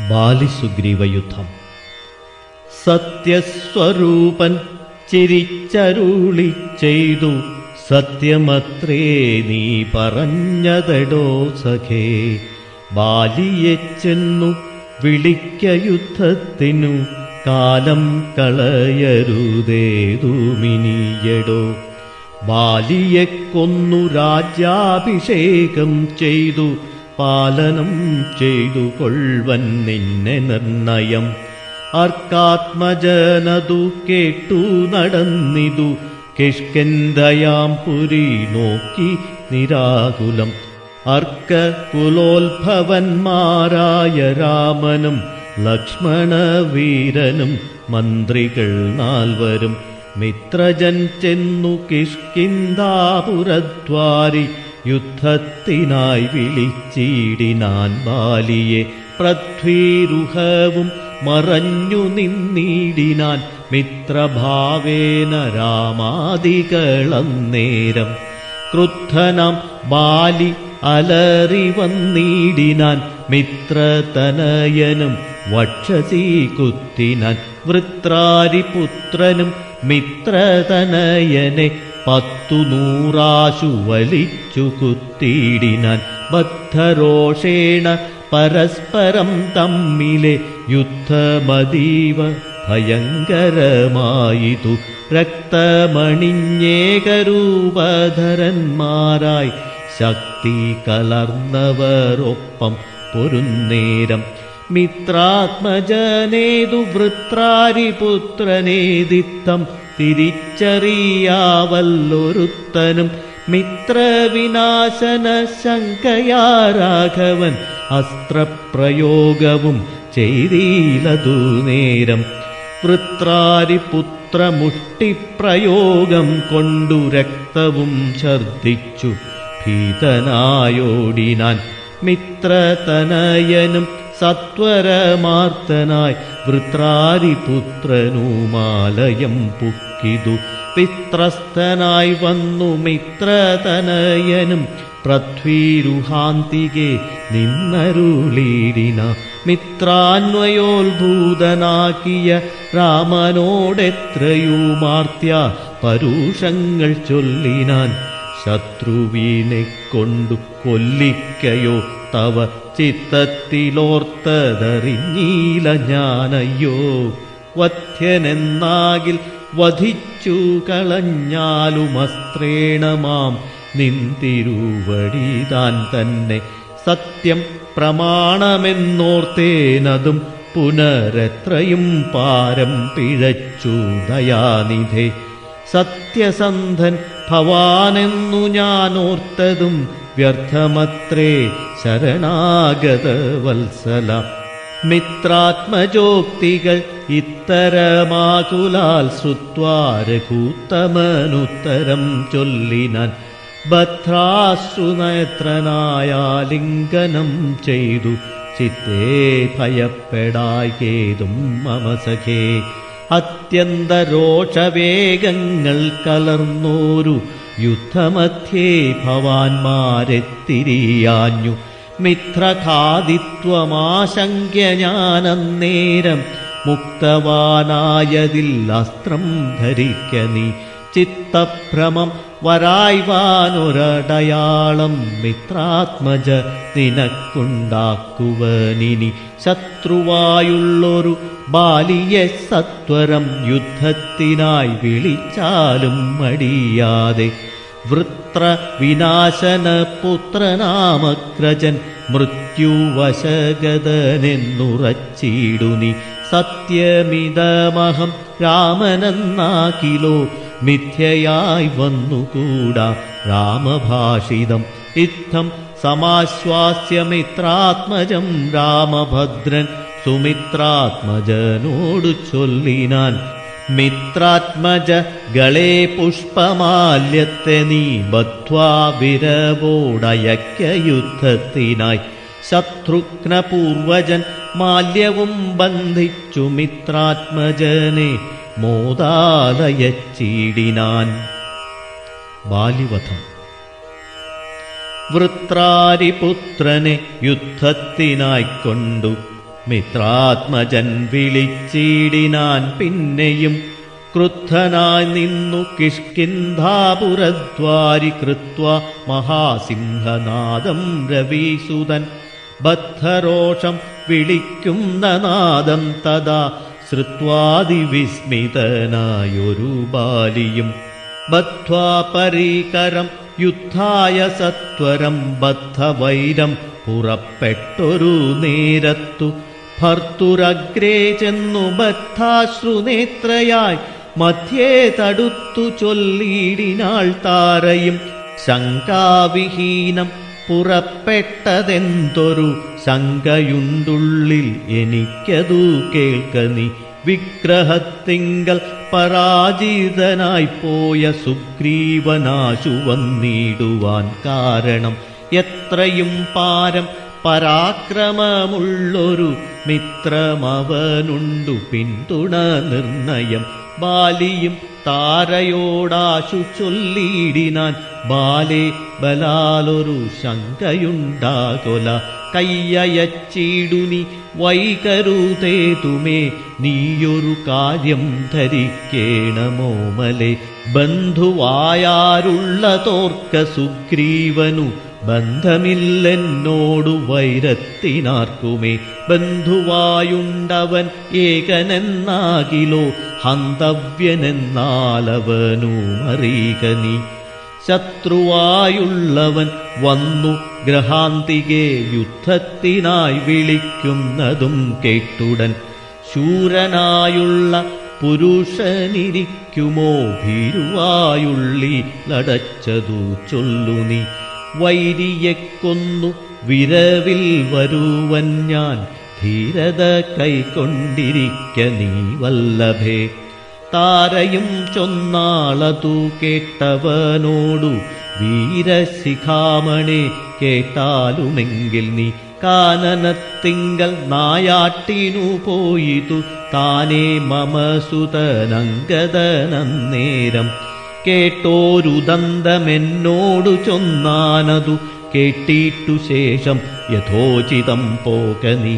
ബാലിസുഗ്രീവയുദ്ധം. സത്യസ്വരൂപൻ ചിരിച്ചരുളി ചെയ്തു സത്യമത്രേ നീ പറഞ്ഞതടോ സഖേ ബാലിയെ ചെന്നു വിളിക്ക യുദ്ധത്തിനു കാലം കളയരുതേതുമിനിയടോ ബാലിയെ കൊന്നു രാജ്യാഭിഷേകം ചെയ്തു പാലനം ചെയ്തു കൊൾവൻ നിന്നെ നിർണയം. അർക്കാത്മജനതു കേട്ടു നടന്നിതു. കിഷ്കന്ധയാം പുരി നോക്കി നിരാകുലം. അർക്ക കുലോത്ഭവന്മാരായ രാമനും ലക്ഷ്മണവീരനും മന്ത്രികൾ നാൽവരും. മിത്രജൻ ചെന്നു കിഷ്കിന്താപുരദ്വാരി യുദ്ധത്തിനായി വിളിച്ചിടിനാൻ ബാലിയെ. പൃഥ്വീരുഹവും മറഞ്ഞു നിന്നിടിനാൻ മിത്രഭാവേന രാമാദികളന്നേരം. ക്രുദ്ധനാം ബാലി അലറി വന്നിടിനാൻ മിത്രതനയനും വക്ഷസീ കുത്തിനാൻ വൃത്രാരിപുത്രനും മിത്രതനയനെ പത്തു നൂറാശു വലിച്ചു കുത്തിയിടിനാൻ ബദ്ധരോഷേണ പരസ്പരം തമ്മിലെ യുദ്ധമതീവ ഭയങ്കരമായിതു രക്തമണിഞ്ഞേകരൂപധരന്മാരായി ശക്തി കലർന്നവരൊപ്പം പൊരുന്നേരം മിത്രാത്മജനേതു വൃത്രാരിപുത്രനേതിത്തം തിരിച്ചറിയാവല്ലൊരുത്തനും മിത്രവിനാശന ശങ്കയാ രാഘവൻ അസ്ത്രപ്രയോഗവും ചെയ്തീലതു നേരം. വൃത്രാരിപുത്രമുഷ്ടിപ്രയോഗം കൊണ്ടു രക്തവും ഛർദിച്ചു ഭീതനായോടിനാൻ മിത്രതനയനും സത്വരമാർത്തനായി വൃത്രാരിപുത്രനുമാലയം പുക്കിതു. പിത്രസ്ഥനായി വന്നു മിത്രതനയനും പൃഥ്വീരുഹാന്തികെ നിന്നരുളീടിന. മിത്രാന്വയോത്ഭൂതനാക്കിയ രാമനോടെത്രയുമാർത്യ പരുഷങ്ങൾ ചൊല്ലിനാൻ. ശത്രുവിനെ കൊണ്ടു കൊല്ലിക്കയോ തവ ചിത്തത്തിലോർത്തതറിഞ്ഞീല ഞാനയ്യോ വധ്യനെന്നാകിൽ വധിച്ചു കളഞ്ഞാലുമസ്ത്രേണമാം നിന്തിരുവടി താൻ തന്നെ സത്യം പ്രമാണമെന്നോർത്തേനതും പുനരെത്രയും പാരം പിഴച്ചു ദയാനിധേ. സത്യസന്ധൻ ഭവാനെന്നു ഞാനോർത്തതും വ്യർത്ഥമത്രേ ശരണാഗതവത്സല. മിത്രാത്മജോക്തികൾ ഇത്തരമാകുലാൽ ശ്രുത്വാരകൂത്തമനുത്തരം ചൊല്ലിനാൻ. ഭദ്രാശ്രുനയത്രനായാലിംഗനം ചെയ്തു. ചിത്തേ ഭയപ്പെടായേതും മമ സഖേ. അത്യന്തരോഷവേഗങ്ങൾ കലർന്നോരു യുദ്ധമധ്യേ ഭവാന്മാരെത്തിരിയാഞ്ഞു മിത്രഖാദിത്വമാശങ്ക്യ ഞാനന്നേരം മുക്തവാനായതിൽ അസ്ത്രം ധരിക്ക നീ ചിത്തഭ്രമം വരായ്വാനൊരടയാളം മിത്രാത്മജ നിനക്കുണ്ടാക്കുവനിനി. ശത്രുവായുള്ളൊരു ബാലിയെ സത്വരം യുദ്ധത്തിനായി വിളിച്ചാലും മടിയാതെ. വൃത്ര വിനാശന പുത്രനാമക്രജൻ മൃത്യുവശഗതനെന്നുറച്ചിടുനി. സത്യമിതമഹം രാമനെന്നാകിലോ മിഥ്യയായി വന്നുകൂടാ രാമഭാഷിതം ഇത്തം സമാശ്വാസ്യമിത്രാത്മജം രാമഭദ്രൻ സുമിത്രാത്മജനോടു ചൊല്ലിനാൻ മിത്രാത്മജ ഗളേ പുഷ്പമാല്യത്തെ നീ ബദ്ധ്വാ വിരവോടയക്ക യുദ്ധത്തിനായി ശത്രുഘ്നപൂർവജൻ മാല്യവും ബന്ധിച്ചു മിത്രാത്മജനെ മോദാലയച്ചീടിനാൻ ബാലിവധം വൃത്രാരിപുത്രനെ യുദ്ധത്തിനായിക്കൊണ്ടു മിത്രാത്മജൻ വിളിച്ചീടിനാൻ. പിന്നെയും ക്രുദ്ധനായി നിന്നു കിഷ്കിന്ധാപുരദ്വാരി കൃത്വ മഹാസിംഹനാദം രവീസുതൻ. ബദ്ധരോഷം വിളിക്കുന്ന നാദം തഥാ ശ്രുത്വാതിവിസ്മിതനായൊരു ബാലിയും ബദ്ധ്വാ പരീകരം യുദ്ധായ സത്വരം ബദ്ധവൈരം പുറപ്പെട്ടൊരു നേരത്തു ഭർത്തുരഗ്രേ ചെന്നു ബദ്ധാശ്രുനേത്രയായി മധ്യേ തടുത്തു ചൊല്ലിയിടിനാൾ താരയും ശങ്കാവിഹീനം പുറപ്പെട്ടതെന്തൊരു ശങ്കയുണ്ടുള്ളിൽ എനിക്കതു കേൾക്കനി വിഗ്രഹത്തിങ്കൽ പരാജിതനായി പോയ സുഗ്രീവനാശു വന്നിടുവാൻ കാരണം എത്രയും പാരം പരാക്രമമുള്ളൊരു മിത്രമവനുണ്ടു പിന്തുണ നിർണയം. ബാലിയും താരയോടാശു ചൊല്ലിയിടിനാൻ ബാലെ ബലാലൊരു ശങ്കയുണ്ടാകൊല. കയ്യയച്ചിടുനി വൈകരുതേതുമേ നീയൊരു കാര്യം ധരിക്കേണമോമലെ ബന്ധുവായാരുള്ള തോർക്ക സുഗ്രീവനു ബന്ധമില്ലെന്നോടു വൈരത്തിനാർക്കുമേ. ബന്ധുവായുണ്ടവൻ ഏകനെന്നാകിലോ ഹന്തവ്യനെന്നാലവനു അറിയുക നീ ശത്രുവായുള്ളവൻ വന്നു ഗ്രഹാന്തികെ യുദ്ധത്തിനായി വിളിക്കുന്നതും കേട്ടുടൻ. ശൂരനായുള്ള പുരുഷനിരിക്കുമോ ഭീരുവായുള്ളി ലടച്ചതു ചൊല്ലു നീ വൈരിയെ കൊന്നു വിരവിൽ വരുവൻ ഞാൻ. ധീരത കൈക്കൊണ്ടിരിക്ക നീ വല്ലഭേ. താരയും ചൊന്നാളതു കേട്ടവനോടു വീരശിഖാമണി കേട്ടാലുമെങ്കിൽ നീ കാനനത്തിങ്കൽ നായാട്ടിനു പോയിതു. താനേ മമ ദന്തമെന്നോടു ചൊന്നാനതു കേട്ടിട്ടു ശേഷം യഥോചിതം പോക നീ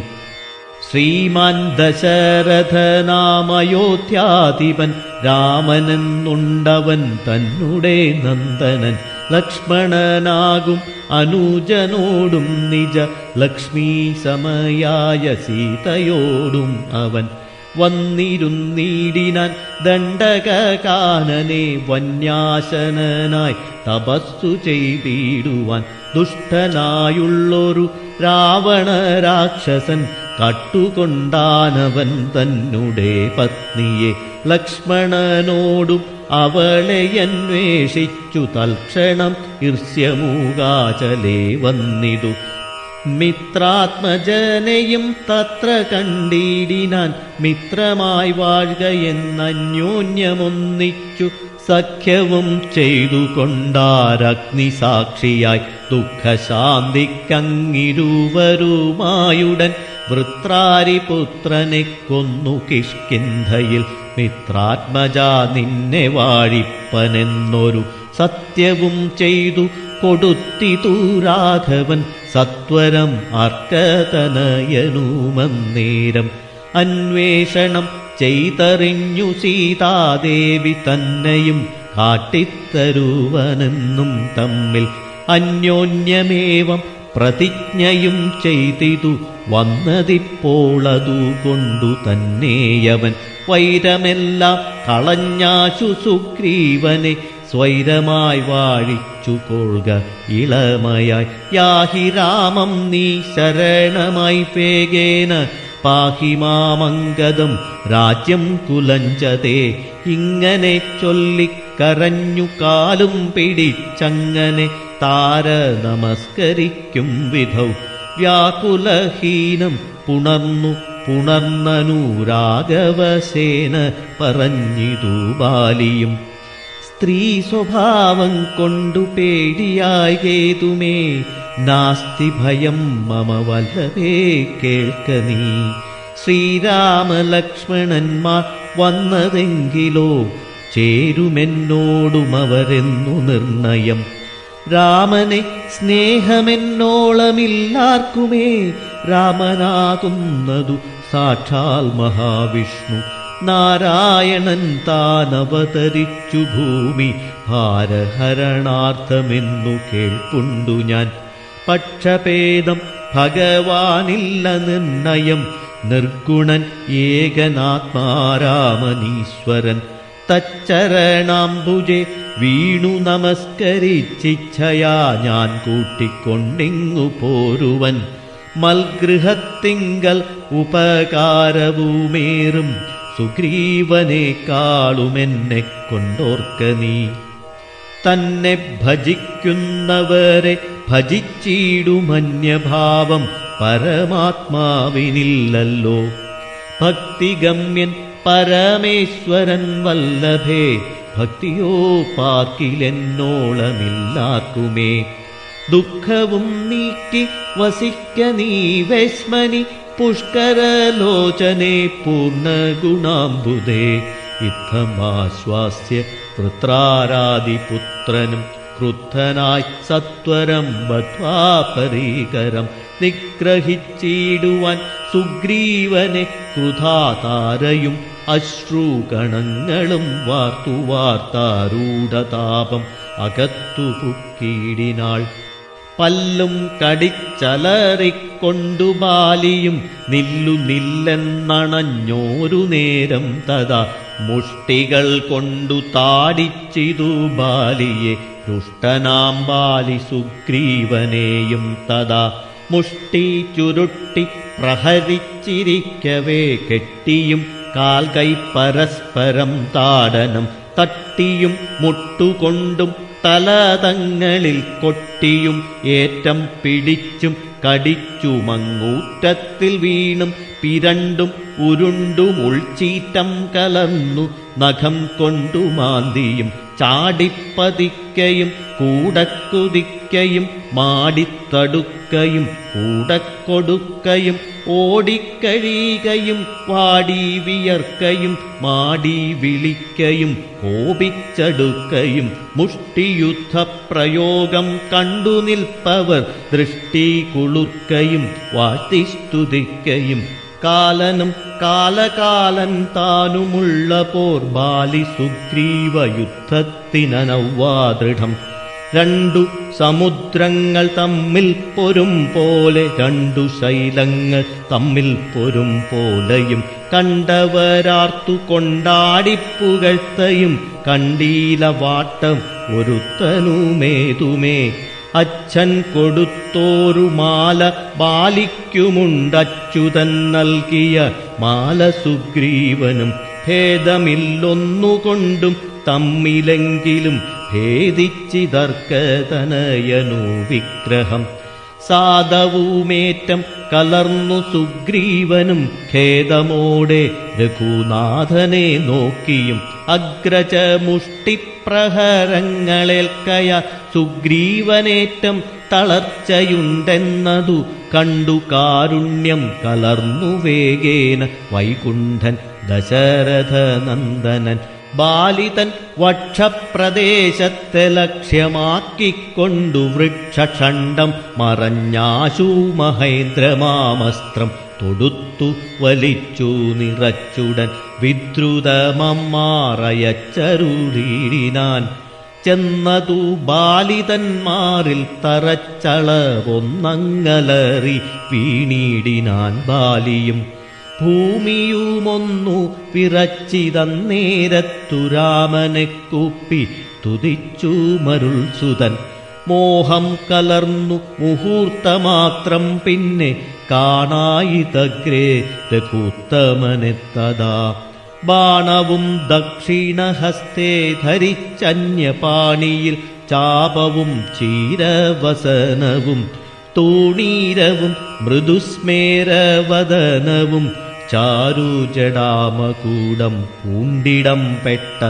ശ്രീമാൻ ദശരഥനാമയോധ്യാധിപൻ രാമനെന്നുണ്ടവൻ തന്നുടെ നന്ദനൻ ലക്ഷ്മണനാകും അനുജനോടും നിജ ലക്ഷ്മീ സമയായ സീതയോടും അവൻ വന്നിരുന്നീടിനാൻ ദണ്ഡകാനനെ വന്യാശനായി തപസ്സു ചെയ്തിടുവാൻ ദുഷ്ടനായുള്ളൊരു രാവണ രാക്ഷസൻ കട്ടുകൊണ്ടാനവൻ തന്നെ പത്നിയെ. ലക്ഷ്മണനോടും അവളെ അന്വേഷിച്ചു തൽക്ഷണം ഈർഷ്യമൂകാചലേ വന്നിതു മിത്രാത്മജനെയും തത്ര കണ്ടിടിനാൻ മിത്രമായി വാഴുക എന്നന്യോന്യമൊന്നിച്ചു സഖ്യവും ചെയ്തു കൊണ്ടാരഗ്നിസാക്ഷിയായി ദുഃഖശാന്തിക്കങ്ങിരുവരുമായുടൻ വൃത്രാരിപുത്രനെ കൊന്നു കിഷ്കിന്ധയിൽ. മിത്രാത്മജ നിന്നെ വാഴിപ്പനെന്നൊരു സത്യവും ചെയ്തു കൊടുത്തിതു രാഘവൻ സത്വരം അർക്കതനയനുമന്നേരം. അന്വേഷണം ചെയ്തറിഞ്ഞു സീതാദേവി തന്നെയും കാട്ടിത്തരുവനെന്നും തമ്മിൽ അന്യോന്യമേവം പ്രതിജ്ഞയും ചെയ്തിതു. വന്നതിപ്പോളതു കൊണ്ടു തന്നെയവൻ. വൈരമെല്ലാം കളഞ്ഞാശു സുഗ്രീവനെ സ്വൈരമായി വാഴിച്ചു കൊള്ളുക. ഇളമയായി യാഹി രാമം നീ ശരണമായി പേകേന. പാഹി മാമംഗതം രാജ്യം കുലഞ്ചതേ ഇങ്ങനെ ചൊല്ലിക്കരഞ്ഞു കാലും പിടിച്ചങ്ങനെ താര നമസ്കരിക്കും വിധൗ. വ്യാകുലഹീനം പുണർന്നു പുണർന്നനുരാഗവസേന പറഞ്ഞിതു ബാലിയും. സ്ത്രീ സ്വഭാവം കൊണ്ടു പേടിയായേതുമേ നാസ്തി ഭയം മമ വല്ലവേ കേൾക്ക നീ. ശ്രീരാമലക്ഷ്മണന്മാർ വന്നതെങ്കിലോ ചേരുമെന്നോടും അവരെന്നു നിർണയം. രാമനെ സ്നേഹമെന്നോളമില്ലാർക്കുമേ? രാമനാകുന്നതു സാക്ഷാൽ മഹാവിഷ്ണു. നാരായണൻ താനവതരിച്ചു ഭൂമി. ഭാരഹരണാർത്ഥമെന്നു കേൾപ്പുണ്ടു ഞാൻ. പക്ഷഭേദം ഭഗവാനില്ല നിർണയം. നിർഗുണൻ ഏകനാത്മാരാമനീശ്വരൻ. തച്ചരണാംബുജെ വീണു നമസ്കരിച്ചിച്ഛയാ ഞാൻ കൂട്ടിക്കൊണ്ടിങ്ങു പോരുവൻ. മൽഗൃഹത്തിങ്കൽ ഉപകാരവുമേറും. സുഗ്രീവനേക്കാളുമെന്നെ കൊണ്ടോർക്ക നീ. തന്നെ ഭജിക്കുന്നവരെ ഭജിച്ചിടുമന്യഭാവം പരമാത്മാവിനില്ലല്ലോ. ഭക്തിഗമ്യൻ പരമേശ്വരൻ വല്ലഭേ ഭക്തിയോ പാർക്കിലെന്നോളമില്ലാക്കുമേ. ദുഃഖവും നീക്കി വസിക്ക നീ വേശ്മനി പുഷ്കരലോചനെ പൂർണ്ണഗുണാംബുദേ യുദ്ധമാശ്വാസ്യ വൃത്രാരാദിപുത്രനും ക്രുദ്ധനായി സത്വരം ബദ്ധ്വാ പരീകരം നിഗ്രഹിച്ചിടുവാൻ സുഗ്രീവനെ ക്രുധാതാരയും അശ്രുകണങ്ങളും വാർത്തു വാർത്താരൂഢതാപം അകത്തു പുക്കീടിനാൾ പല്ലും കടിച്ചലറിക്കൊണ്ടു ബാലിയും നില്ലു നില്ലെന്നണഞ്ഞോരു നേരം തഥാ മുഷ്ടികൾ കൊണ്ടു താടിച്ചിതു ബാലിയെ ദുഷ്ടനാം ബാലി സുഗ്രീവനെയും തഥാ മുഷ്ടി ചുരുട്ടി പ്രഹരിച്ചിരിക്കവേ കെട്ടിയും കാൽ കൈ പരസ്പരം താടനം തട്ടിയും മുട്ടുകൊണ്ടും തലതങ്ങളിൽ കൊട്ടിയും ഏറ്റം പിടിച്ചും കടിച്ചുമങ്ങൂറ്റത്തിൽ വീണും പിരണ്ടും ഉരുണ്ടും ഉൾച്ചീറ്റം കലർന്നു നഖം കൊണ്ടു മാന്തിയും ചാടിപ്പതിക്കയും കൂടക്കുതിക്കയും മാടിത്തടുക്കയും കൂടക്കൊടുക്കയും ഓടിക്കഴിയുകയും വാടി വിയർക്കയും മാടി വിളിക്കയും കോപിച്ചടുക്കയും മുഷ്ടിയുദ്ധപ്രയോഗം കണ്ടു നിൽപ്പവർ ദൃഷ്ടി കുളുർക്കയും വാഴ്ത്തിസ്തുതിക്കയും കാലനും കാലകാലൻ താനുമുള്ള പോർ ബാലി സുഗ്രീവ യുദ്ധത്തിനനവ്വാദൃഢം രണ്ടു സമുദ്രങ്ങൾ തമ്മിൽ പൊരും പോലെ രണ്ടു ശൈലങ്ങൾ തമ്മിൽ പൊരും പോലെയും കണ്ടവരാർത്തു കൊണ്ടാടിപ്പുകഴ്ത്തയും കണ്ടീല വാട്ടം ഒരുത്തനുമേതുമേ. അച്ഛൻ കൊടുത്തോരു മാല ബാലിക്കുമുണ്ടച്യുതൻ നൽകിയ മാല സുഗ്രീവനും ഭേദമില്ലൊന്നുകൊണ്ടും തമ്മിലെങ്കിലും ഭേദിച്ചിതർക്കതനയനു വിഗ്രഹം. സാധവുമേറ്റം കലർന്നു സുഗ്രീവനും ഖേദമോടെ രഘുനാഥനെ നോക്കിയും അഗ്രജമുഷ്ടിപ്രഹരങ്ങളേൽക്കയ സുഗ്രീവനേറ്റം തളർച്ചയുണ്ടെന്നതു കണ്ടു കാരുണ്യം കലർന്നു വേഗേന വൈകുണ്ഠൻ ദശരഥനന്ദനൻ. ബാലിതൻ വക്ഷപ്രദേശത്തെ ലക്ഷ്യമാക്കിക്കൊണ്ടു വൃക്ഷണ്ഡം മറഞ്ഞാശു മഹേന്ദ്രമാമസ്ത്രം തൊടുത്തു വലിച്ചു നിറച്ചുടൻ വിദ്രുതമമ്മാറയച്ചരുളീടിനാൻ ചെന്നതു ബാലിതന്മാരിൽ തറച്ചളവൊന്നങ്ങലറി വീണീടിനാൻ ബാലിയും ഭൂമിയുമൊന്നു വിറച്ചിതന്നേരത്തു രാമനെ കൂപ്പി തുതിച്ചു മരുൾ സുതൻ. മോഹം കലർന്നു മുഹൂർത്തമാത്രം പിന്നെ കാണായിതഗ്രേ രഘൂത്തമനെത്തതാ. ബാണവും ദക്ഷിണഹസ്തേ ധരിച്ചന്യപാണിയിൽ ചാപവും ചീരവസനവും തൂണീരവും മൃദുസ്മേരവദനവും ചാരുജടാമകൂടം പൂണ്ടിടം പെട്ട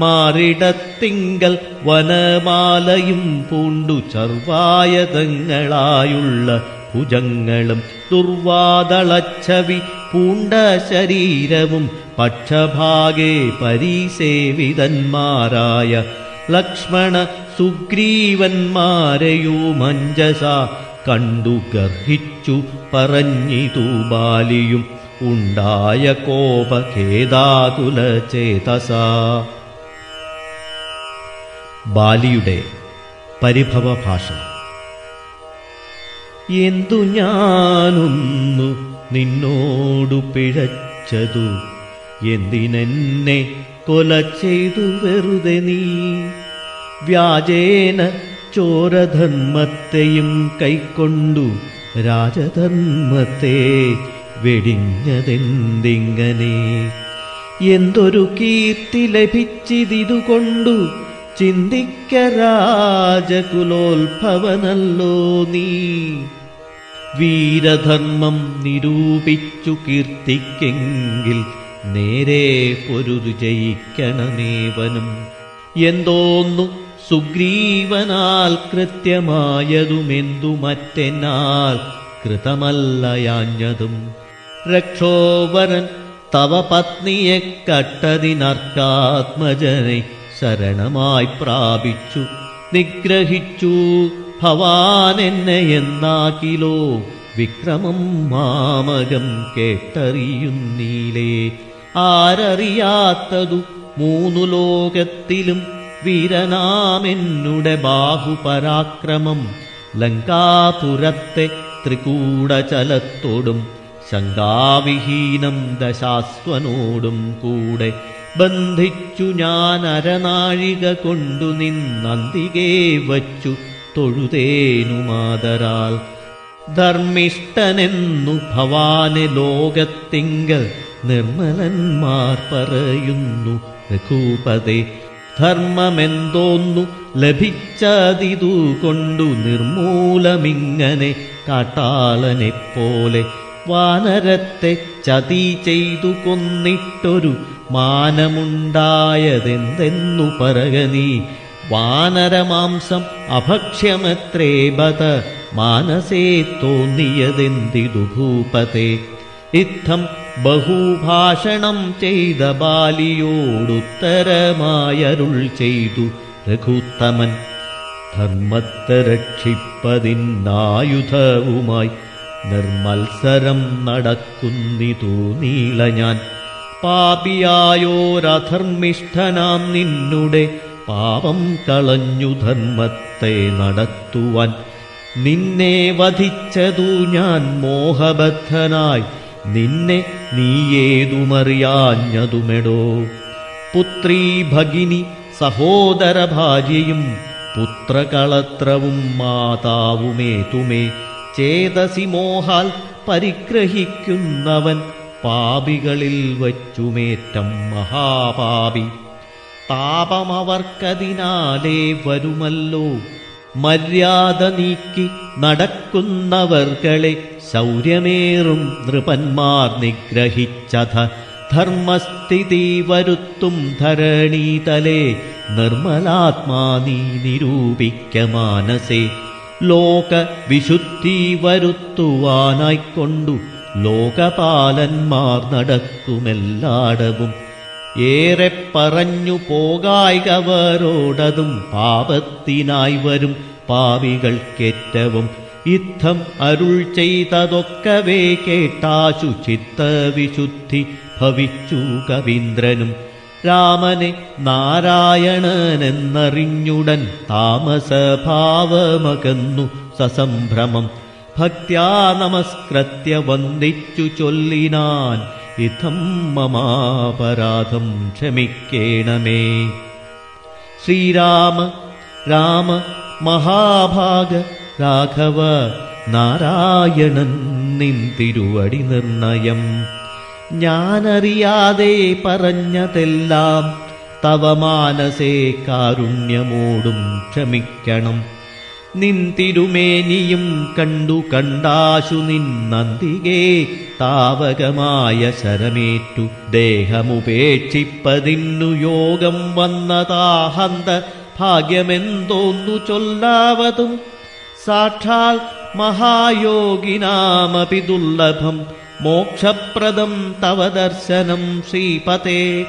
മാറിടത്തിങ്കൽ വനമാലയും പൂണ്ടു ചർവായതങ്ങളായുള്ള ഭുജങ്ങളും ദുർവാദളച്ചവി പൂണ്ട ശരീരവും പക്ഷഭാഗേ പരീസേവിതന്മാരായ ലക്ഷ്മണ സുഗ്രീവന്മാരെയോ മഞ്ജസ കണ്ടു ഗർഹിച്ചു പറഞ്ഞിതു ബാലിയും. ഉണ്ടായ കോപഖേദാകുല ചേതസ. ബാലിയുടെ പരിഭവ ഭാഷണം എന്തു ഞാനൊന്നു നിന്നോടു പിഴച്ചതു? എന്തിനെന്നെ കൊല ചെയ്തു വെറുതെ നീ? വ്യാജേന ചോരധർമ്മത്തെയും കൈക്കൊണ്ടു രാജധർമ്മത്തെ വെടിഞ്ഞതെന്തിങ്ങനെ? എന്തൊരു കീർത്തി ലഭിച്ചിതിതുകൊണ്ടു ചിന്തിക്ക രാജകുലോത്ഭവനല്ലോ നീ. വീരധർമ്മം നിരൂപിച്ചു കീർത്തിക്കെങ്കിൽ നേരെ പൊരുതു ജയിക്കണമേവനും. എന്തോന്നു സുഗ്രീവനാൽ കൃത്യമായതുമെന്തു മറ്റെന്നാൽ കൃതമല്ലയാഞ്ഞതും. രക്ഷോവരൻ തവ പത്നിയെ കട്ടതിനർക്കാത്മജനെ ശരണമായി പ്രാപിച്ചു. നിഗ്രഹിച്ചു ഭവാൻ എന്നെ എന്നാക്കിലോ വിക്രമം മാമകം കേട്ടറിയുന്നീലേ ആരറിയാത്തതു മൂന്നു ലോകത്തിലും വീരനാമെന്നുടെ ബാഹുപരാക്രമം ലങ്കാപുരത്തെ ത്രികൂടചലത്തോടും ശങ്കാവിഹീനം ദശാസ്വനോടും കൂടെ ബന്ധിച്ചു ഞാൻ അരനാഴിക കൊണ്ടു നിന്നന്തികേ വച്ചു തൊഴുതേനുമാതരാൽ ധർമ്മിഷ്ഠനെന്നു ഭവാന് ലോകത്തിങ്കൽ നിർമ്മലന്മാർ പറയുന്നു രഘൂപതേ ധർമ്മമെന്തോന്നു ലഭിച്ചതിതു കൊണ്ടു നിർമൂലമിങ്ങനെ കാട്ടാളനെപ്പോലെ വാനരത്തെ ചതി ചെയ്തു കൊന്നിട്ടൊരു മാനമുണ്ടായതെന്തെന്നു പറക നീ. വാനരമാംസം അഭക്ഷ്യമത്രേ ബത മാനസേ തോന്നിയതെന്തിതു ഭൂപതേ. ഇത്തം ബഹുഭാഷണം ചെയ്ത ബാലിയോടുത്തരമായരുൾ ചെയ്തു രഘുത്തമൻ. ധർമ്മത്തെ രക്ഷിപ്പതിന്നായുധവുമായി നിർമത്സരം നടക്കുന്നിതു നീള ഞാൻ. പാപിയായോരധർമ്മിഷ്ഠനാം നിന്നുടെ പാപം കളഞ്ഞു ധർമ്മത്തെ നടത്തുവാൻ. നിന്നെ വധിച്ചതു ഞാൻ മോഹബദ്ധനായി നിന്നെ നീയേതുമറിയാഞ്ഞതുമെടോ പുത്രീ ഭഗിനി സഹോദര ഭാര്യയും പുത്രകളത്രവും മാതാവുമേതുമേ. ചേതസി മോഹാൽ പരിഗ്രഹിക്കുന്നവൻ പാപികളിൽ വച്ചുമേറ്റം മഹാപാപി. താപമവർക്കതിനാലേ വരുമല്ലോ. മര്യാദ നീക്കി നടക്കുന്നവർകളെ ശൗര്യമേറും നൃപന്മാർ നിഗ്രഹിച്ചഥ. ധർമ്മസ്ഥിതി വരുത്തും ധരണീതലേ നിർമ്മലാത്മാ നീ നിരൂപിക്ക മാനസേ. ലോക വിശുദ്ധി വരുത്തുവാനായിക്കൊണ്ടു ലോകപാലന്മാർ നടക്കുമെല്ലാടവും ഏറെ പറഞ്ഞു പോകായികവരോടതും പാപത്തിനായി വരും പാവികൾക്കേറ്റവും. ഇത്തം അരുൾ ചെയ്തതൊക്കവേ കേട്ടാശു ചിത്തവിശുദ്ധി ഭവിച്ചു കവീന്ദ്രനും രാമനെ നാരായണനെന്നറിഞ്ഞുടൻ താമസഭാവമകന്നു സസംഭ്രമം. ഭക്ത്യാ നമസ്കൃത്യ വന്ദിച്ചു ചൊല്ലിനാൻ ഇതം മമാപരാധം ക്ഷമിക്കേണമേ ശ്രീരാമ രാമ മഹാഭാഗ രാഘവ നാരായണൻ നിൻ തിരുവടി നിർണയം ഞാനറിയാതെ പറഞ്ഞതെല്ലാം തവ മാനസേ കാരുണ്യമോടും ക്ഷമിക്കണം നിൻ തിരുമേനിയും കണ്ടു കണ്ടാശു നിന്നന്തികേ താവകമായ ശരമേറ്റു ദേഹമുപേക്ഷിപ്പതിന്നു യോഗം വന്നതാഹന്ത ഭാഗ്യമെന്തോന്നു ചൊല്ലാവതും. സാക്ഷാൽ മഹായോഗിനാമപി ദുർലഭം മോക്ഷപ്രദം തവ ദർശനം ശ്രീപതേ.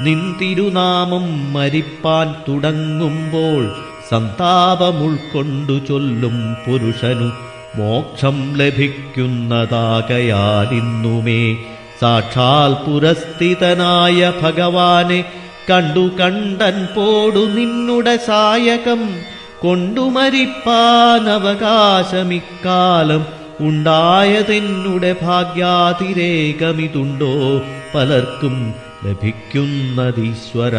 നിന്തിരുനാമം മരിപ്പാൻ തുടങ്ങുമ്പോൾ സന്താപമുൾക്കൊണ്ടു ചൊല്ലും പുരുഷനു മോക്ഷം ലഭിക്കുന്നതാകയാലിന്നുമേ. സാക്ഷാൽ പുരസ്ഥിതനായ ഭഗവാനെ കണ്ടു കണ്ടൻ പോടു നിന്നുടെ സായകം കൊണ്ടുമരിപ്പാനവകാശമിക്കാലം ഉണ്ടായതെന്നുടെ ഭാഗ്യാതിരേകമിതുണ്ടോ പലർക്കും ലഭിക്കുന്നതീശ്വര.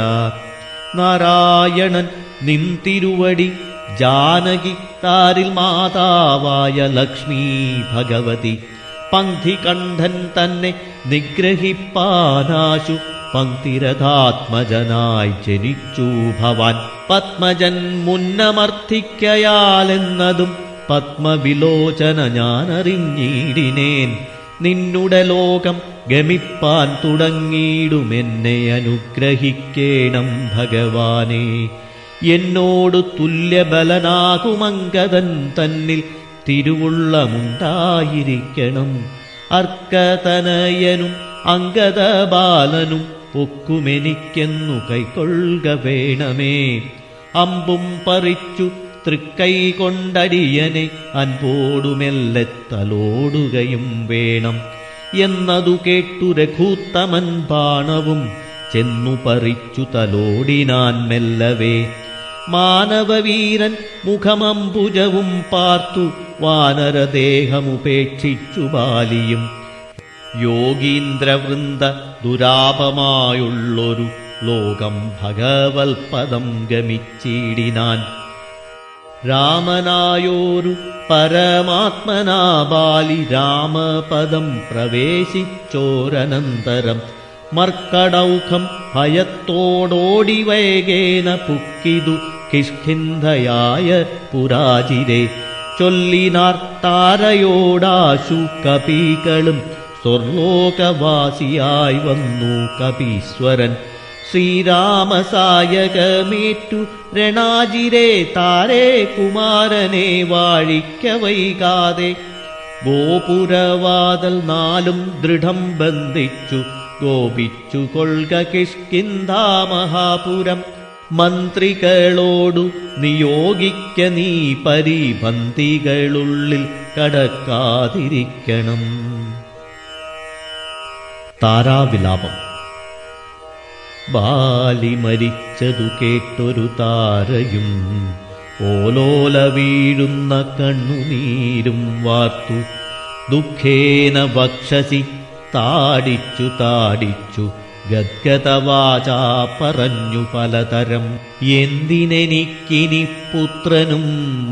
നാരായണൻ നിൻ തിരുവടി ജാനകി താരിൽ മാതാവായ ലക്ഷ്മി ഭഗവതി. പങ്ക്തി കണ്ഠൻ തന്നെ നിഗ്രഹിപ്പാനാശു പങ്ക്തിരഥാത്മജനായി ജനിച്ചു ഭവാൻ. പത്മജൻ മുന്നമർത്ഥിക്കയാലെന്നതും പത്മവിലോചന ഞാനറിഞ്ഞിടിനേൻ. നിന്നുടെ ലോകം ഗമിപ്പാൻ തുടങ്ങിയിടുമെന്നെ അനുഗ്രഹിക്കേണം ഭഗവാനെ. എന്നോട് തുല്യബലനാകുമങ്കതൻ തന്നിൽ തിരുവുള്ളമുണ്ടായിരിക്കണം. അർക്കതനയനും അങ്കതബാലനും ഒക്കുമെനിക്കെന്നു കൈക്കൊള്ളുക വേണമേ. അമ്പും പറിച്ചു തൃക്കൈ കൊണ്ടടിയനെ അൻപോടുമെല്ലെ തലോടുകയും വേണം. എന്നതു കേട്ടു രഘൂത്തമൻ ബാണവും ചെന്നു പറിച്ചു തലോടിനാൻ മെല്ലവേ. മാനവവീരൻ മുഖമംബുജവും പാർത്തു വാനരദേഹമുപേക്ഷിച്ചു ബാലിയും. യോഗീന്ദ്രവൃന്ദ ദുരാപമായുള്ളൊരു ലോകം ഭഗവൽപദം ഗമിച്ചിടിനാൻ. രാമനായോരു പരമാത്മനാ ബാലി രാമപദം പ്രവേശിച്ചോരനന്തരം. മർക്കടൗഖം ഭയത്തോടോടി വേഗേന പുക്കിതു കിഷ്കിന്ധയായ പുരാജിരെ ചൊല്ലിനാർ താരയോടാശു കപികളും സ്വർലോകവാസിയായി വന്നു കപീശ്വരൻ. ശ്രീരാമസായകമേറ്റു രണാജിരെ താരേ കുമാരനെ വാഴിക്ക വൈകാതെ. ഗോപുരവാതൽ നാലും ദൃഢം ബന്ധിച്ചു ഗോപിച്ചു കൊൾക കിഷ്കിന്ധാമഹാപുരം മന്ത്രികളോടു നിയോഗിക്ക നീ പരിബന്ധികളുള്ളിൽ കടക്കാതിരിക്കണം. താരാവിലാപം. ബാലി മരിച്ചതു കേട്ടൊരു താരയും ഓലോല വീഴുന്ന കണ്ണുനീരും വാർത്തു. ദുഃഖേന വക്ഷസി താടിച്ചു താടിച്ചു ഗദ്ഗതവാചാ പറഞ്ഞു പലതരം. എന്തിനെനിക്കിനി പുത്രനും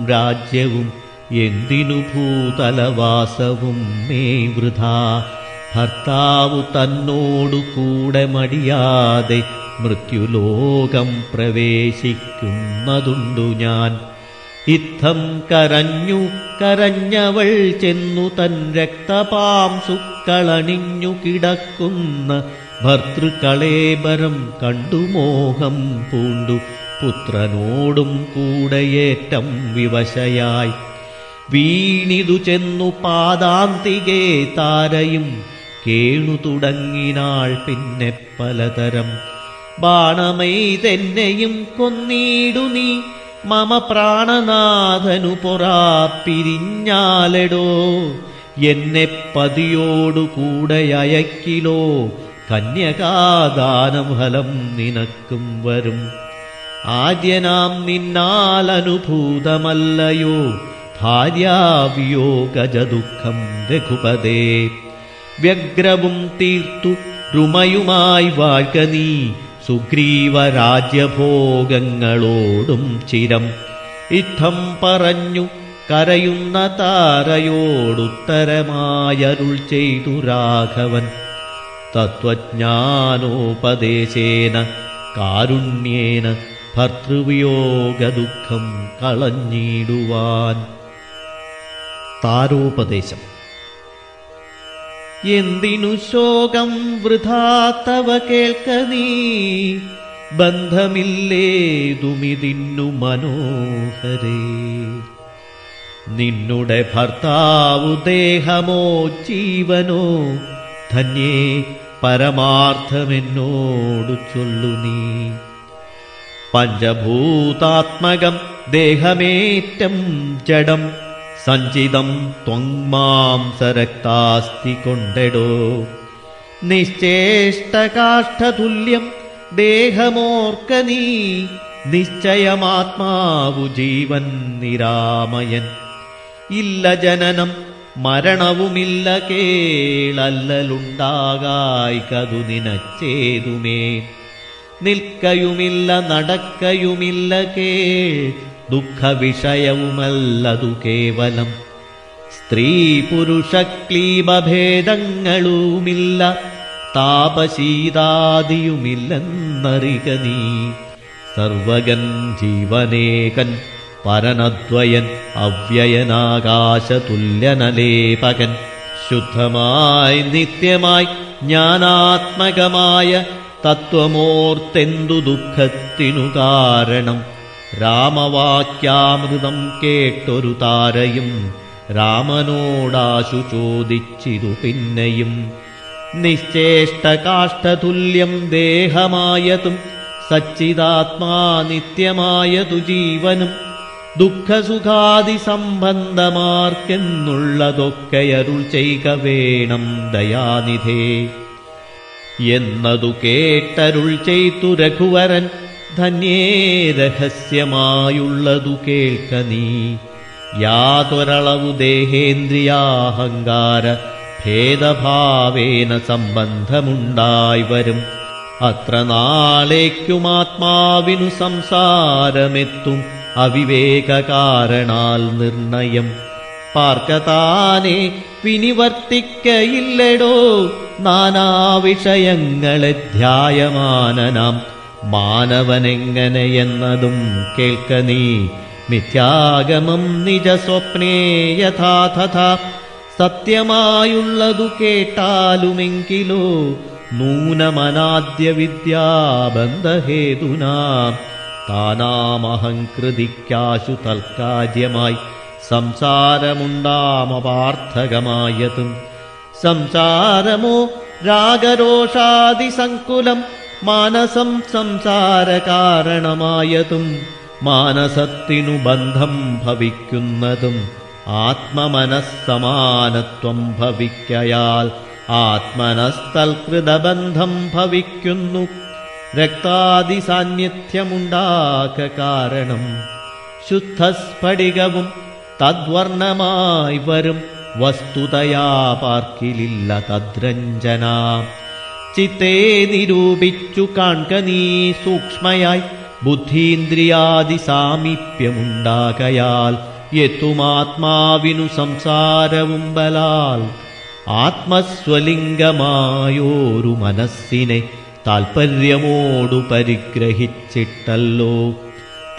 രാജ്യവും? എന്തിനു ഭൂതലവാസവും? മേ വൃഥാ ഭർത്താവു തന്നോടു കൂടെ മടിയാതെ മൃത്യുലോകം പ്രവേശിക്കുന്നതുണ്ടു ഞാൻ. ഇത്തം കരഞ്ഞു കരഞ്ഞവൾ ചെന്നു തൻ രക്തപാംസുക്കളണിഞ്ഞു കിടക്കുന്ന ഭർത്തൃകളേബരം കണ്ടു മോഹം പൂണ്ടു. പുത്രനോടും കൂടെയേറ്റം വിവശയായി. വീണിതു ചെന്നു പാദാന്തികേ താരയും. കേണു തുടങ്ങിനാൾ പിന്നെ പലതരം. ബാണമൈ തന്നെയും കൊന്നീടു നീ. മമ പ്രാണനാഥനു പൊറാ പിരിഞ്ഞാലെടോ. എന്നെ പതിയോടു കൂടെ അയക്കിലോ. കന്യകാദാനം ഫലം നിനക്കും വരും. ആദ്യനാം നിന്നാൽ അനുഭൂതമല്ലയോ ഭാര്യാവിയോഗജദുഃഖം രഘുപതേ. വ്യഗ്രവും തീർത്തു രുമയുമായി വാഴ്ക നീ സുഗ്രീവ രാജ്യഭോഗങ്ങളോടും ചിരം. ഇത്തം പറഞ്ഞു കരയുന്ന താരയോടുത്തരമായരുൾ ചെയ്തു രാഘവൻ. തത്വജ്ഞാനോപദേശേന കാരുണ്യേന ഭർത്തൃവിയോഗദുഃഖം കളഞ്ഞിടുവാൻ. താരോപദേശം. എന്തിനു ശോകം വൃഥാത്തവ കേൾക്ക നീ? ബന്ധമില്ലേതുമിതിന്നു മനോഹരേ. നിന്നുടെ ഭർത്താവു ദേഹമോ ജീവനോ? ധന്യേ പരമാർത്ഥമെന്നോടു ചൊല്ലു നീ. പഞ്ചഭൂതാത്മകം ദേഹമേറ്റം ജഡം സഞ്ചിതം ത്വങ്മാംസരക്താസ്തി കൊണ്ടെടോ. നിശ്ചേഷ്ടകാഷ്ഠതുല്യം ദേഹമോർക്ക നീ. നിശ്ചയമാത്മാവു ജീവൻ നിരാമയൻ. ഇല്ല ജനനം മരണവുമില്ല കേളല്ലലുണ്ടാകായ്കതു നിനച്ചേതുമേ. നിൽക്കയുമില്ല നടക്കയുമില്ല കേൾ ദുഃഖവിഷയവുമല്ലതു കേവലം. സ്ത്രീ പുരുഷ ക്ലീബഭേദങ്ങളുമില്ല താപശീതാദിയുമില്ലെന്നറിക നീ. സർവകൻ ജീവനേകൻ പരനദ്വയൻ അവ്യയനാകാശതുല്യനലേപകൻ ശുദ്ധമായി നിത്യമായി ജ്ഞാനാത്മകമായ തത്വമോർത്തെന്തു ദുഃഖത്തിനു കാരണം രാമവാക്യാമൃതം കേട്ടൊരു താരയും രാമനോടാശു ചോദിച്ചിതു പിന്നെയും നിശ്ചേഷ്ടകാഷ്ഠതുല്യം ദേഹമായതും സച്ചിദാത്മാ നിത്യമായതു ജീവനും ദുഃഖസുഖാദി സംബന്ധമാർക്കെന്നുള്ളതൊക്കെ അരുൾ ചെയ്ക വേണം ദയാനിധേ. എന്നതു കേട്ടരുൾ ചെയ്തു രഘുവരൻ ധന്യേ രഹസ്യമായുള്ളതു കേൾക്ക നീ. യാതൊരളവു ദേഹേന്ദ്രിയാഹങ്കാര ഭേദഭാവേന സംബന്ധമുണ്ടായി വരും. അത്ര നാളേക്കുമാത്മാവിനു സംസാരമെത്തും. അവിവേക കാരണാൽ നിർണയം. പാർക്കതാനെ പിനിവർത്തിക്കയില്ലടോ നാനാ വിഷയങ്ങളെ ധ്യായമാനനാം. മാനവനെങ്ങനെയെന്നതും കേൾക്ക നീ. മിഥ്യാഗമം നിജസ്വപ്നേ യഥാതഥ. സത്യമായുള്ളതു കേട്ടാലുമെങ്കിലോ നൂനമനാദ്യ വിദ്യാബന്ധഹേതുനാ താനാമഹങ്കൃതിക്കാശു തൽക്കാര്യമായി സംസാരമുണ്ടാമപാർത്ഥകമായതും സംസാരമോ രാഗരോഷാദിസങ്കുലം മാനസം സംസാരകാരണമായതും മാനസത്തിനു ബന്ധം ഭവിക്കുന്നതും ആത്മമനസ്സമാനത്വം ഭവിക്കയാൽ ആത്മനസ്തൽകൃതബന്ധം ഭവിക്കുന്നു രക്താദി സാന്നിധ്യമുണ്ടാക കാരണം ശുദ്ധസ്ഫടികവും തദ്വർണമായി വരും വസ്തുതയാ പാർക്കിലില്ല തദ്രഞ്ജന ചിത്തേ നിരൂപിച്ചു കാൺക നീ സൂക്ഷ്മയായി ബുദ്ധീന്ദ്രിയാദി സാമീപ്യമുണ്ടാകയാൽ എത്തുമാത്മാവിനു സംസാരവും ബലാൽ ആത്മസ്വലിംഗമായോരു മനസ്സിനെ താൽപ്പര്യമോടു പരിഗ്രഹിച്ചിട്ടല്ലോ.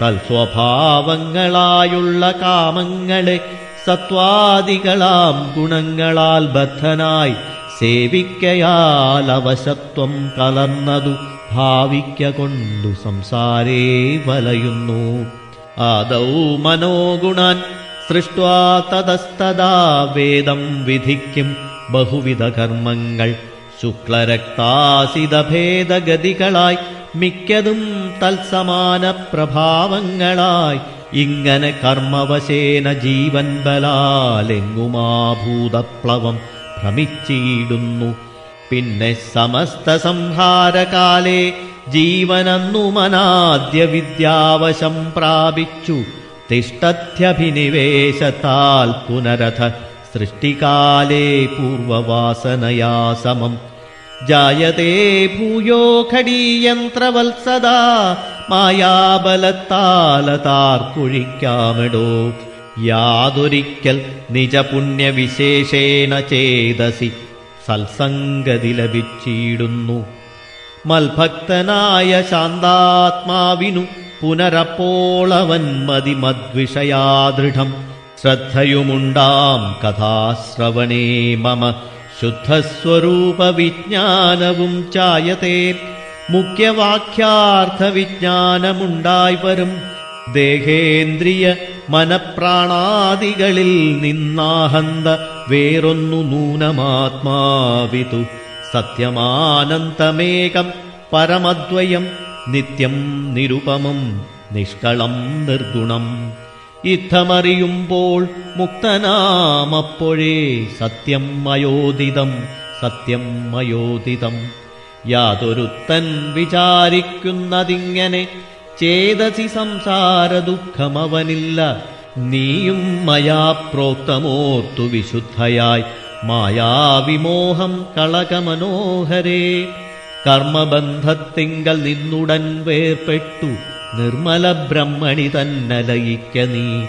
തൽസ്വഭാവങ്ങളായുള്ള കാമങ്ങളെ സത്വാദികളാം ഗുണങ്ങളാൽ ബദ്ധനായി സേവിക്കയാൽ അവശത്വം കലർന്നതു ഭാവിക്ക കൊണ്ടു സംസാരേ വലയുന്നു. ആദൗ മനോഗുണാൻ സൃഷ്ട്വാ തതസ്തദാ വേദം വിധിക്കും ബഹുവിധ കർമ്മങ്ങൾ ശുക്ലരക്താസിതഭേദഗതികളായി മിക്കതും തൽസമാന പ്രഭാവങ്ങളായി. ഇങ്ങനെ കർമ്മവശേന ജീവൻ ബലാലെങ്ങുമാഭൂതപ്ലവം ഭ്രമിച്ചിടുന്നു. പിന്നെ സമസ്ത സംഹാരകാലേ ജീവനന്നു മനാദ്യ വിദ്യാവശം പ്രാപിച്ചു. തിഷ്ടധ്യഭിനിവേശത്താൽ പുനരഥ സൃഷ്ടികാലേ പൂർവവാസനയാ സമം. ജായതേ ഭൂയോ ഘടീയന്ത്രവത്സദാ മായാബലത്താലതാർക്കുഴിക്കാമിടോ. യാതൊരിക്കൽ നിജപുണ്യവിശേഷേണ ചേതസി സൽസംഗതി ലഭിച്ചിടുന്നു. മൽഭക്തനായ ശാന്താത്മാവിനു പുനരപ്പോളവൻ മതി മദ്വിഷയാദൃഢം. ശ്രദ്ധയുമുണ്ടാം കഥാശ്രവണേ മമ ശുദ്ധസ്വരൂപ വിജ്ഞാനവും ചായതേ മുഖ്യവാക്യാർത്ഥ വിജ്ഞാനമുണ്ടായി വരും ദേഹേന്ദ്രിയ മനപ്രാണാദികളിൽ നിന്നാഹന്ത വേറൊന്നു നൂനമാത്മാവിതു സത്യമാനന്തമേകം പരമദ്വയം നിത്യം നിരുപമം നിഷ്കളം നിർഗുണം യുദ്ധമറിയുമ്പോൾ മുക്തനാമപ്പോഴേ സത്യം മയോദിതം സത്യം മയോദിതം യാതൊരുത്തൻ വിചാരിക്കുന്നതിങ്ങനെ ചേതസി സംസാര ദുഃഖമവനില്ല നീയും മയാ പ്രോക്തമോർത്തു വിശുദ്ധയായി. മായാവിമോഹം കളകമനോഹരേ. കർമ്മബന്ധത്തിങ്കൽ നിന്നുടൻ വേർപ്പെട്ടു നിർമ്മല ബ്രഹ്മണി തന്നലയിക്ക നീ.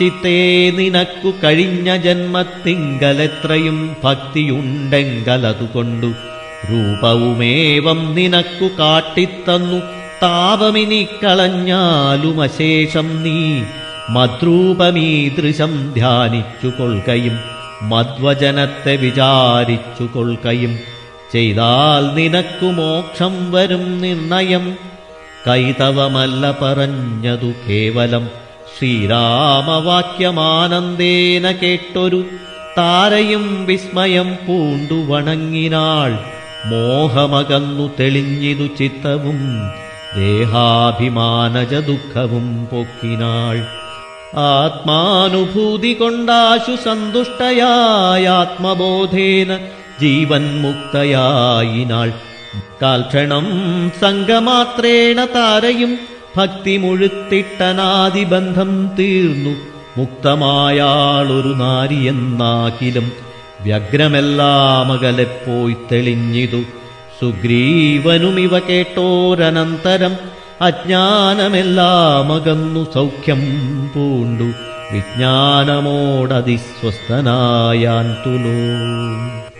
ചിത്തേ നിനക്കു കഴിഞ്ഞ ജന്മത്തിങ്കലെത്രയും ഭക്തിയുണ്ടെങ്കലതുകൊണ്ടു. രൂപവുമേവം നിനക്കു കാട്ടിത്തന്നു. താപമിനി കളഞ്ഞാലും അശേഷം നീ. മദ്രൂപമീദൃശം ധ്യാനിച്ചു കൊൾകയും മധ്വജനത്തെ വിചാരിച്ചു കൊൾകയും ചെയ്താൽ നിനക്കു മോക്ഷം വരും നിർണയം. കൈതവമല്ല പറഞ്ഞതു കേവലം ശ്രീരാമവാക്യമാനന്ദേന കേട്ടൊരു താരയും വിസ്മയം പൂണ്ടു വണങ്ങിനാൾ മോഹമകന്നു തെളിഞ്ഞിതു ചിത്തവും ദേഹാഭിമാനജ ദുഃഖവും പൊക്കിനാൾ. ആത്മാനുഭൂതി കൊണ്ടാശു സന്തുഷ്ടയായ ആത്മബോധേന ജീവൻ മുക്തയായിനാൾ. കാൽക്ഷണം സംഗമാത്രേണ താരയും ഭക്തി മുഴുത്തിട്ടനാദിബന്ധം തീർന്നു. മുക്തമായാളൊരു നാരിയെന്നാകിലും വ്യഗ്രമെല്ലാമകലെ പോയി തെളിഞ്ഞിതു. സുഗ്രീവനുമിവ കേട്ടോരനന്തരം അജ്ഞാനമെല്ലാമകന്നു സൗഖ്യം പൂണ്ടു. വിജ്ഞാനമോടതിസ്വസ്ഥനായാൻ തുലോ.